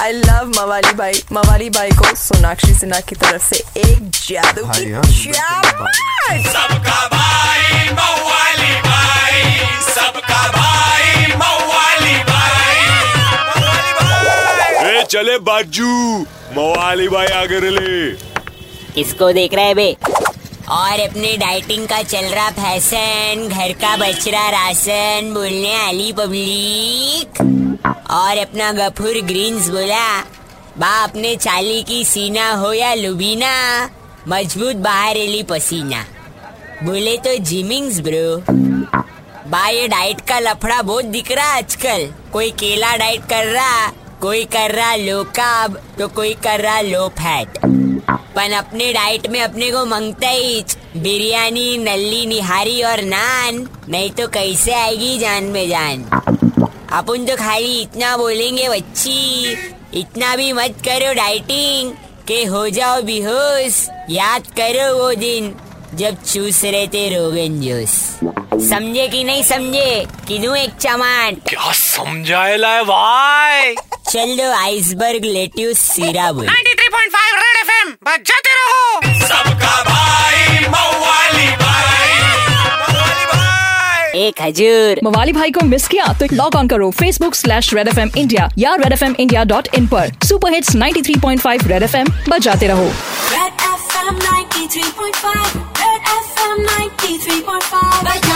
I love मवाली भाई मवाली भाई को सोनाक्षी सिन्हा की तरफ़ से एक जादू की हाँ, सबका भाई मवाली भाई सबका भाई मवाली भाई। ए चले बाजू मवाली भाई आगे ले किसको देख रहे हैं बे? और अपने डाइटिंग का चल रहा फ़ैशन, घर का बच रहा राशन, बोलने वाली पब्लिक। और अपना गफूर ग्रीन्स बोला बा अपने चाली की सीना हो या लुबीना, मज़बूत बाहर एली पसीना। बोले तो जिमिंग्स, ब्रो। बा, ये डाइट का लफड़ा बहुत दिख रहा आजकल। कोई केला डाइट कर रहा, कोई कर रहा लो कार्ब तो कोई कर रहा लो फैट। पन अपने डाइट में अपने को मंगता ही बिरयानी नल्ली निहारी और नान। नहीं तो कैसे आएगी जान में जान? अपन तो खाली इतना बोलेंगे बच्ची। इतना भी मत करो डाइटिंग के हो जाओ बेहोश। याद करो वो दिन जब चूस रहे थे रोगन जोश। समझे कि नहीं समझे? कि दूँ एक चमान क्या समझाएला है भाई? चल दो आइसबर्ग लेट्यूस सिरा बोल एक हजूर मवाली भाई को मिस किया तो लॉग ऑन करो Facebook slash Red F M India या Red F M India dot in पर। Super hits 93.5 Red F M बजाते रहो। Red F M 93.5 Red FM 93.5